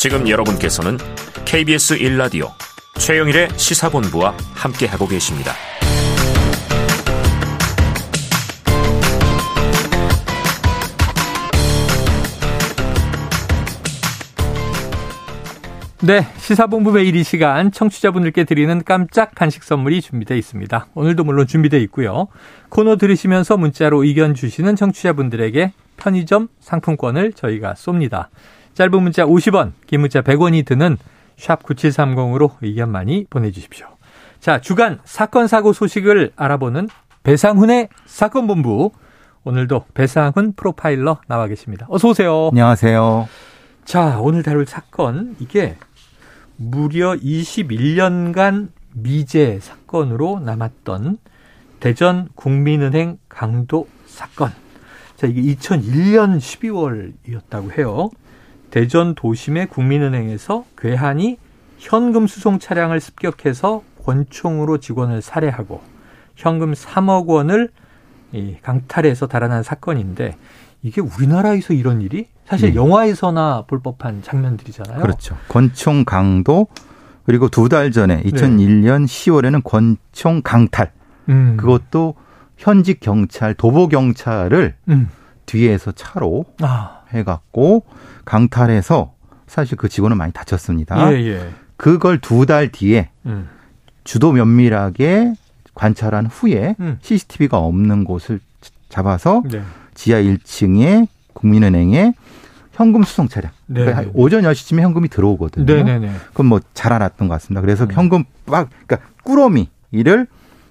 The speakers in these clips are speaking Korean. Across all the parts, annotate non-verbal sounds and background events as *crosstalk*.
지금 여러분께서는 KBS 1라디오 최영일의 시사본부와 함께하고 계십니다. 네, 시사본부 매일 이 시간 청취자분들께 드리는 깜짝 간식 선물이 준비되어 있습니다. 오늘도 물론 준비되어 있고요. 코너 들으시면서 문자로 의견 주시는 청취자분들에게 편의점 상품권을 저희가 쏩니다. 짧은 문자 50원, 긴 문자 100원이 드는 샵 9730으로 의견 많이 보내주십시오. 자, 주간 사건 사고 소식을 알아보는 배상훈의 사건 본부. 오늘도 배상훈 프로파일러 나와 계십니다. 어서 오세요. 안녕하세요. 자, 오늘 다룰 사건 이게 무려 21년간 미제 사건으로 남았던 대전 국민은행 강도 사건. 자, 이게 2001년 12월이었다고 해요. 대전 도심의 국민은행에서 괴한이 현금 수송 차량을 습격해서 권총으로 직원을 살해하고 현금 3억 원을 강탈해서 달아난 사건인데 이게 우리나라에서 이런 일이 사실 네. 영화에서나 볼 법한 장면들이잖아요. 그렇죠. 권총 강도 그리고 두 달 전에 2001년 네. 10월에는 권총 강탈. 음. 그것도 현직 경찰 도보 경찰을 음. 뒤에서 차로 아. 해갖고 강탈해서 사실 그 직원은 많이 다쳤습니다. 예, 예. 그걸 두 달 뒤에 음. 주도 면밀하게 관찰한 후에 음. CCTV가 없는 곳을 잡아서 네. 지하 1층에 국민은행에 현금 수송 차량. 네. 그러니까 오전 10시쯤에 현금이 들어오거든요. 네네네. 그건 뭐 잘 알았던 것 같습니다. 그래서 음. 현금 막, 그러니까 꾸러미를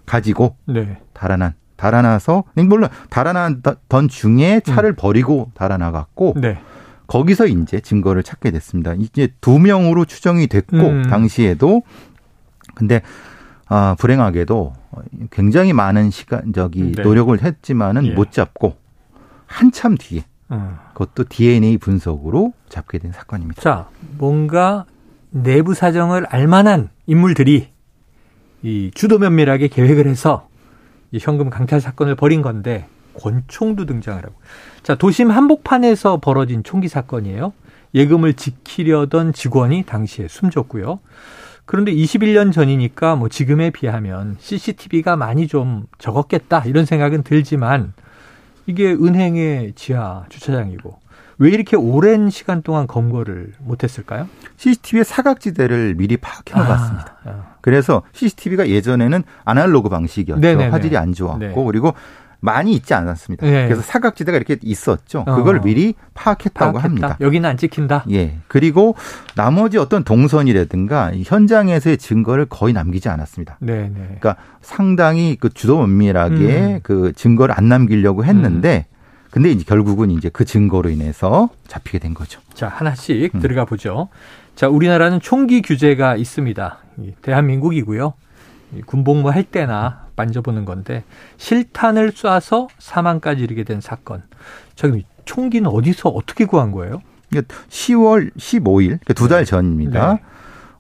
가지고 네. 달아난, 달아나서, 물론 달아나던 중에 차를 음. 버리고 달아나갔고, 네. 거기서 이제 증거를 찾게 됐습니다. 이제 두 명으로 추정이 됐고, 음. 당시에도. 근데, 아, 불행하게도 굉장히 많은 시간, 저기, 네. 노력을 했지만은 예. 못 잡고, 한참 뒤에 음. 그것도 DNA 분석으로 잡게 된 사건입니다. 자, 뭔가 내부 사정을 알만한 인물들이 이 주도 면밀하게 계획을 해서 이 현금 강탈 사건을 벌인 건데 권총도 등장을 하고. 자, 도심 한복판에서 벌어진 총기 사건이에요. 예금을 지키려던 직원이 당시에 숨졌고요. 그런데 21년 전이니까 뭐 지금에 비하면 CCTV가 많이 좀 적었겠다 이런 생각은 들지만 이게 은행의 지하 주차장이고 왜 이렇게 오랜 시간 동안 검거를 못했을까요? CCTV의 사각지대를 미리 파악해 놓았습니다. 아, 아. 그래서 CCTV가 예전에는 아날로그 방식이었죠. 네네네. 화질이 안 좋았고 네. 그리고 많이 있지 않았습니다. 네. 그래서 사각지대가 이렇게 있었죠. 그걸 어. 미리 파악했다고 파악했다. 합니다. 여기는 안 찍힌다. 예. 그리고 나머지 어떤 동선이라든가 현장에서의 증거를 거의 남기지 않았습니다. 네, 네. 그러니까 상당히 그 주도 면밀하게 음. 그 증거를 안 남기려고 했는데 음. 근데 이제 결국은 이제 그 증거로 인해서 잡히게 된 거죠. 자, 하나씩 음. 들어가 보죠. 자, 우리나라는 총기 규제가 있습니다. 대한민국이고요. 군복무 할 때나 만져보는 건데 실탄을 쏴서 사망까지 이르게 된 사건. 저기 총기는 어디서 어떻게 구한 거예요? 10월 15일, 그러니까 두달 네. 전입니다. 네.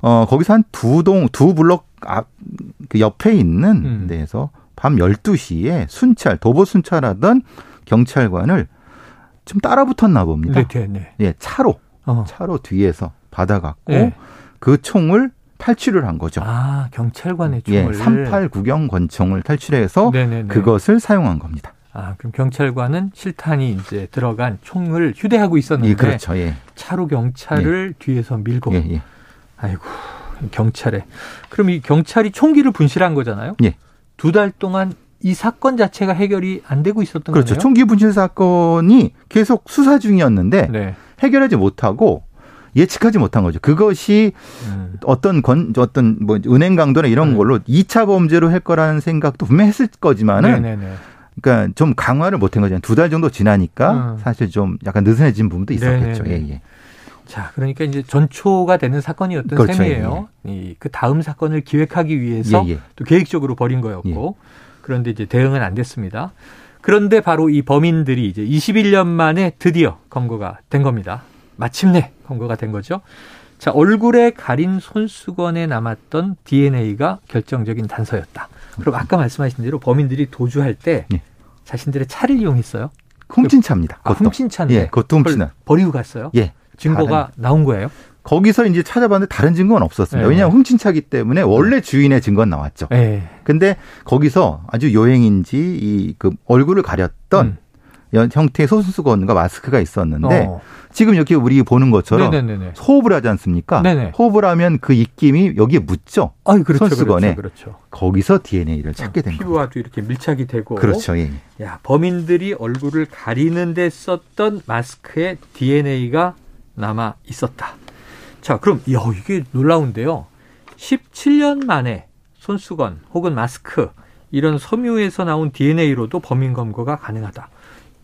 어, 거기서 한 두 동, 두 블럭 앞, 그 옆에 있는 음. 데에서 밤 12시에 순찰, 도보 순찰하던 경찰관을 좀 따라 붙었나 봅니다. 네, 네, 네. 예, 차로, 어. 차로 뒤에서 받아갖고 네. 그 총을 탈취를 한 거죠. 아, 경찰관의 총을. 예, 38 구경 권총을 탈취해서 네네네. 그것을 사용한 겁니다. 아, 그럼 경찰관은 실탄이 이제 들어간 총을 휴대하고 있었는데 예, 그렇죠. 예. 차로 경찰을 예. 뒤에서 밀고 예, 예. 아이고, 경찰에. 그럼 이 경찰이 총기를 분실한 거잖아요? 예. 두 달 동안 이 사건 자체가 해결이 안 되고 있었던 그렇죠. 거예요? 총기 분실 사건이 계속 수사 중이었는데 네. 해결하지 못하고 예측하지 못한 거죠. 그것이 음. 어떤 건 어떤 뭐 은행 강도나 이런 음. 걸로 2차 범죄로 할 거라는 생각도 분명히 했을 거지만은 네네네. 그러니까 좀 강화를 못한 거죠. 두달 정도 지나니까 음. 사실 좀 약간 느슨해진 부분도 있었겠죠. 예, 예. 자, 그러니까 이제 전초가 되는 사건이었던 그렇죠. 셈이에요. 예. 이그 다음 사건을 기획하기 위해서 예, 예. 또 계획적으로 벌인 거였고 예. 그런데 이제 대응은 안 됐습니다. 그런데 바로 이 범인들이 이제 21년 만에 드디어 검거가 된 겁니다. 마침내 검거가 된 거죠. 자, 얼굴에 가린 손수건에 남았던 DNA가 결정적인 단서였다. 그럼 아까 말씀하신 대로 범인들이 도주할 때 예. 자신들의 차를 이용했어요. 훔친 차입니다. 아, 훔친 차인데. 예, 그것도 훔치는. 버리고 갔어요. 예. 증거가 나온 거예요? 거기서 이제 찾아봤는데 다른 증거는 없었습니다. 네. 왜냐하면 훔친 차기 때문에 원래 주인의 증거는 나왔죠. 네. 근데 거기서 아주 요행인지 이 그 얼굴을 가렸던 음. 연- 형태의 손수건과 마스크가 있었는데 어. 지금 이렇게 우리 보는 것처럼 네네네. 호흡을 하지 않습니까? 네네. 호흡을 하면 그 입김이 여기에 묻죠. 아이 그렇죠. 손수건에. 그렇죠. 그렇죠. 거기서 DNA를 찾게 된. 피부와도 이렇게 밀착이 되고. 그렇죠. 예. 야, 범인들이 얼굴을 가리는 데 썼던 마스크에 DNA가 남아 있었다. 자, 그럼 야, 이게 놀라운데요. 17년 만에 손수건 혹은 마스크 이런 섬유에서 나온 DNA로도 범인 검거가 가능하다.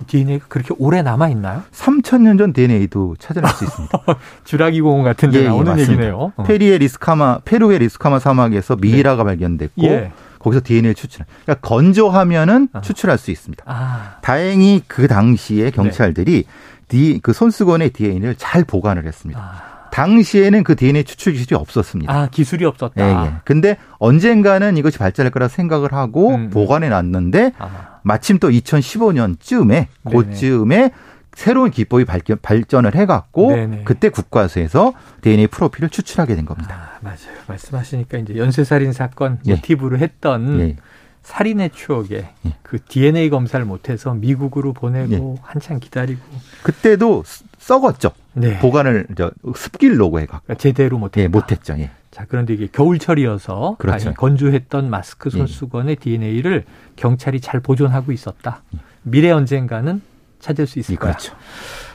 DNA가 그렇게 오래 남아 있나요? 3천년 전 DNA도 찾아낼 수 있습니다. *laughs* 주라기 공원 같은 데 예, 예, 나오는 맞습니다. 얘기네요. 어. 페리의 리스카마 페루의 리스카마 사막에서 미이라가 발견됐고 예. 거기서 DNA를 추출. 그러니까 건조하면은 아. 추출할 수 있습니다. 아, 다행히 그 당시에 네. 경찰들이 디, 그 손수건의 DNA를 잘 보관을 했습니다. 아, 당시에는 그 DNA 추출 기술이 없었습니다. 아, 기술이 없었다. 예, 예. 근데 언젠가는 이것이 발전할 거라 생각을 하고 음, 음. 보관해 놨는데 아, 마침 또 2015년쯤에 그쯤에 새로운 기법이 발견, 발전 을 해갖고 네네. 그때 국과수에서 DNA 프로필을 추출하게 된 겁니다. 아, 맞아요. 말씀하시니까 이제 연쇄살인 사건 예. 모티브로 했던 예. 살인의 추억에 예. 그 DNA 검사를 못해서 미국으로 보내고 예. 한참 기다리고 그때도 쓰- 썩었죠. 네. 보관을 저 습길로고 해갖고 그러니까 제대로 못했다. 예, 못했죠. 예. 자 그런데 이게 겨울철이어서 그렇죠. 건조했던 마스크 예. 손수건의 DNA를 경찰이 잘 보존하고 있었다. 미래 언젠가는 찾을 수 있을 예, 거야. 그렇죠.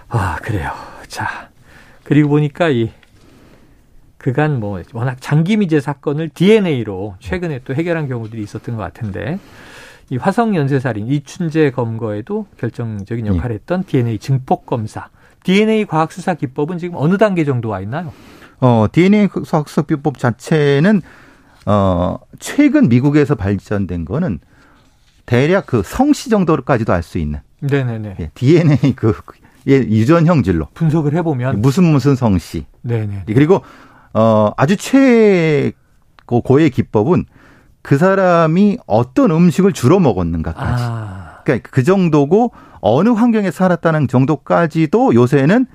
아 그래요. 자 그리고 보니까 이 그간 뭐 워낙 장기 미제 사건을 DNA로 최근에 또 해결한 경우들이 있었던 것 같은데 이 화성 연쇄살인 이춘재 검거에도 결정적인 예. 역할을 했던 DNA 증폭 검사. DNA 과학 수사 기법은 지금 어느 단계 정도 와 있나요? 어, DNA 학습 비법 자체는 어, 최근 미국에서 발전된 거는 대략 그 성씨 정도까지도 알 수 있는 네네네. 예, DNA 그 예, 유전 형질로 분석을 해보면 무슨 무슨 성씨 네네. 그리고 어 아주 최고의 기법은 그 사람이 어떤 음식을 주로 먹었는가까지. 아 그러니까 그 정도고 어느 환경에 살았다는 정도까지도 요새는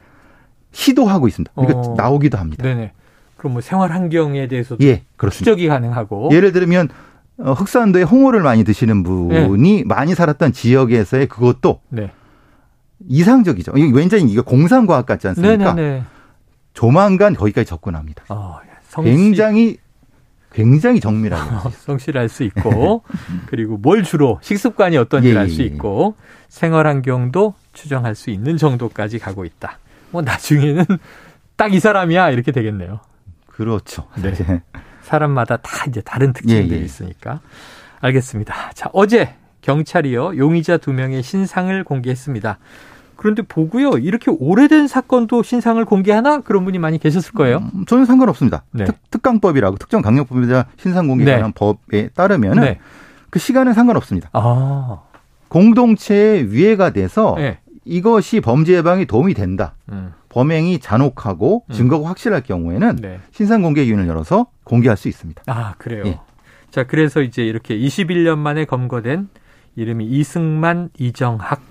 시도하고 있습니다. 이거 어. 나오기도 합니다. 네네. 그럼 뭐 생활 환경에 대해서도 예, 그렇습니다. 추적이 가능하고 예를 들면 어, 흑산도에 홍어를 많이 드시는 분이 많이 살았던 지역에서의 그것도 네. 이상적이죠. 왠지 이게 공상과학 같지 않습니까? 네네네. 조만간 거기까지 접근합니다. 어, 굉장히 굉장히 정밀하게. *laughs* 알수 있고 그리고 뭘 주로 식습관이 어떤지를 예, 알수 예, 예. 있고 생활 환경도 추정할 수 있는 정도까지 가고 있다. 뭐 나중에는 *laughs* 딱 이 사람이야 이렇게 되겠네요. 그렇죠. 네. 이제 사람마다 다 이제 다른 특징들이 예, 예. 있으니까. 알겠습니다. 자, 어제 경찰이요. 용의자 두 명의 신상을 공개했습니다. 그런데 보고요. 이렇게 오래된 사건도 신상을 공개하나? 그런 분이 많이 계셨을 거예요. 음, 저는 상관없습니다. 네. 특, 강법이라고 특정 강력범죄자 신상 공개 네. 관한 법에 따르면은 네. 그 시간은 상관없습니다. 아. 공동체의 위해가 돼서 네. 이것이 범죄 예방에 도움이 된다. 음. 범행이 잔혹하고 음. 증거가 확실할 경우에는 네. 신상 공개 기준을 열어서 공개할 수 있습니다. 아, 그래요. 예. 자, 그래서 이제 이렇게 21년 만에 검거된 이름이 이승만, 이정학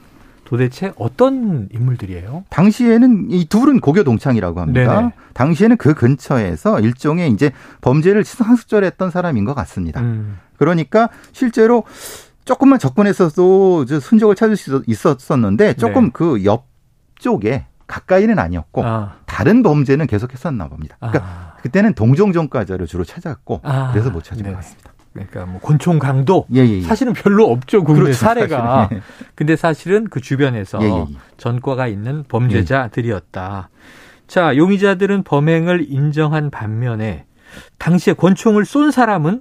도대체 어떤 인물들이에요? 당시에는 이 둘은 고교 동창이라고 합니다. 네네. 당시에는 그 근처에서 일종의 이제 범죄를 상습절했던 사람인 것 같습니다. 음. 그러니까 실제로 조금만 접근했어도 저 흔적을 찾을 수 있었었는데 조금 네. 그 옆쪽에 가까이는 아니었고 아, 다른 범죄는 계속 했었나 봅니다. 그러니까 아. 그때는 동종전과자를 주로 찾았고 아, 그래서 못 찾은 네. 것 같습니다. 그러니까 뭐 곤충 강도 예, 예, 예. 사실은 별로 없죠 국내 그렇죠, 사례가. 사실은. 근데 사실은 그 주변에서 예, 예, 예. 전과가 있는 범죄자들이었다. 자, 용의자들은 범행을 인정한 반면에 당시에 권총을 쏜 사람은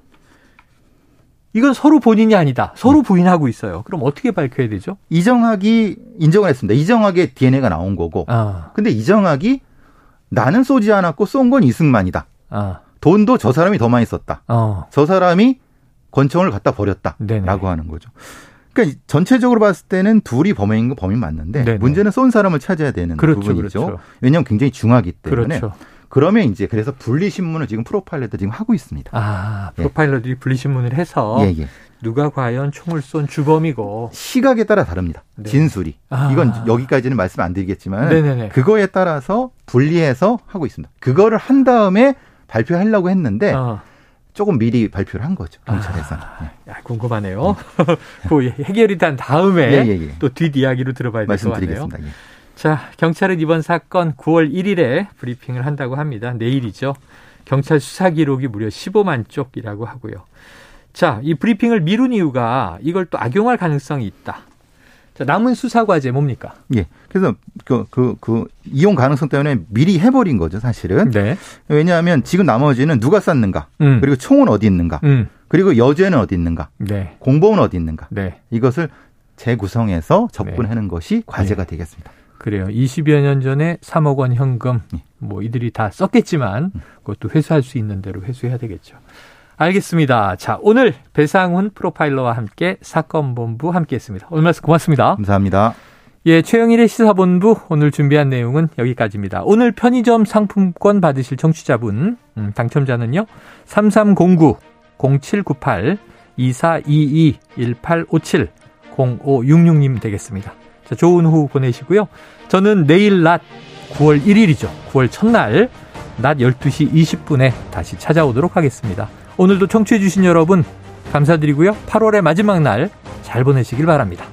이건 서로 본인이 아니다. 서로 음. 부인하고 있어요. 그럼 어떻게 밝혀야 되죠? 이정학이 인정을 했습니다. 이정학의 DNA가 나온 거고. 아, 근데 이정학이 나는 쏘지 않았고 쏜 건 이승만이다. 아, 돈도 저 사람이 더 많이 썼다. 어, 저 사람이 권총을 갖다 버렸다. 네네. 라고 하는 거죠. 그러니까 전체적으로 봤을 때는 둘이 범행인 건 범인 맞는데 네네. 문제는 쏜 사람을 찾아야 되는 그렇죠, 부분이죠. 그렇죠. 왜냐하면 굉장히 중하기 때문에 그렇죠. 그러면 이제 그래서 분리 신문을 지금 프로파일러들 지금 하고 있습니다. 아, 프로파일러들이 예. 분리 신문을 해서 예, 예. 누가 과연 총을 쏜 주범이고 시각에 따라 다릅니다. 네. 진술이. 아. 이건 여기까지는 말씀 안 드리겠지만 네네네. 그거에 따라서 분리해서 하고 있습니다. 그거를 한 다음에 발표하려고 했는데 어. 조금 미리 발표를 한 거죠 경찰에서. 아, 야, 궁금하네요. *laughs* 그 해결이 된 다음에 예, 예, 예. 또 뒷 이야기로 들어봐야 될 것 같네요. 말씀드리겠습니다. 예. 자, 경찰은 이번 사건 9월 1일에 브리핑을 한다고 합니다. 내일이죠. 경찰 수사 기록이 무려 15만 쪽이라고 하고요. 자, 이 브리핑을 미룬 이유가 이걸 또 악용할 가능성이 있다. 자, 남은 수사 과제 뭡니까? 예. 그래서 그, 그, 그, 이용 가능성 때문에 미리 해버린 거죠, 사실은. 네. 왜냐하면 지금 나머지는 누가 쐈는가, 음. 그리고 총은 어디 있는가, 음. 그리고 여죄는 어디 있는가, 네. 공범은 어디 있는가. 네. 이것을 재구성해서 접근하는 네. 것이 과제가 네. 되겠습니다. 그래요. 20여 년 전에 3억 원 현금, 예. 뭐 이들이 다 썼겠지만 음. 그것도 회수할 수 있는 대로 회수해야 되겠죠. 알겠습니다. 자, 오늘 배상훈 프로파일러와 함께 사건 본부 함께 했습니다. 오늘 말씀 고맙습니다. 감사합니다. 예, 최영일의 시사본부 오늘 준비한 내용은 여기까지입니다. 오늘 편의점 상품권 받으실 청취자분, 음, 당첨자는요, 3309 0798 2422 1857 0566님 되겠습니다. 자, 좋은 오후 보내시고요. 저는 내일 낮 9월 1일이죠. 9월 첫날 낮 12시 20분에 다시 찾아오도록 하겠습니다. 오늘도 청취해주신 여러분 감사드리고요. 8월의 마지막 날 잘 보내시길 바랍니다.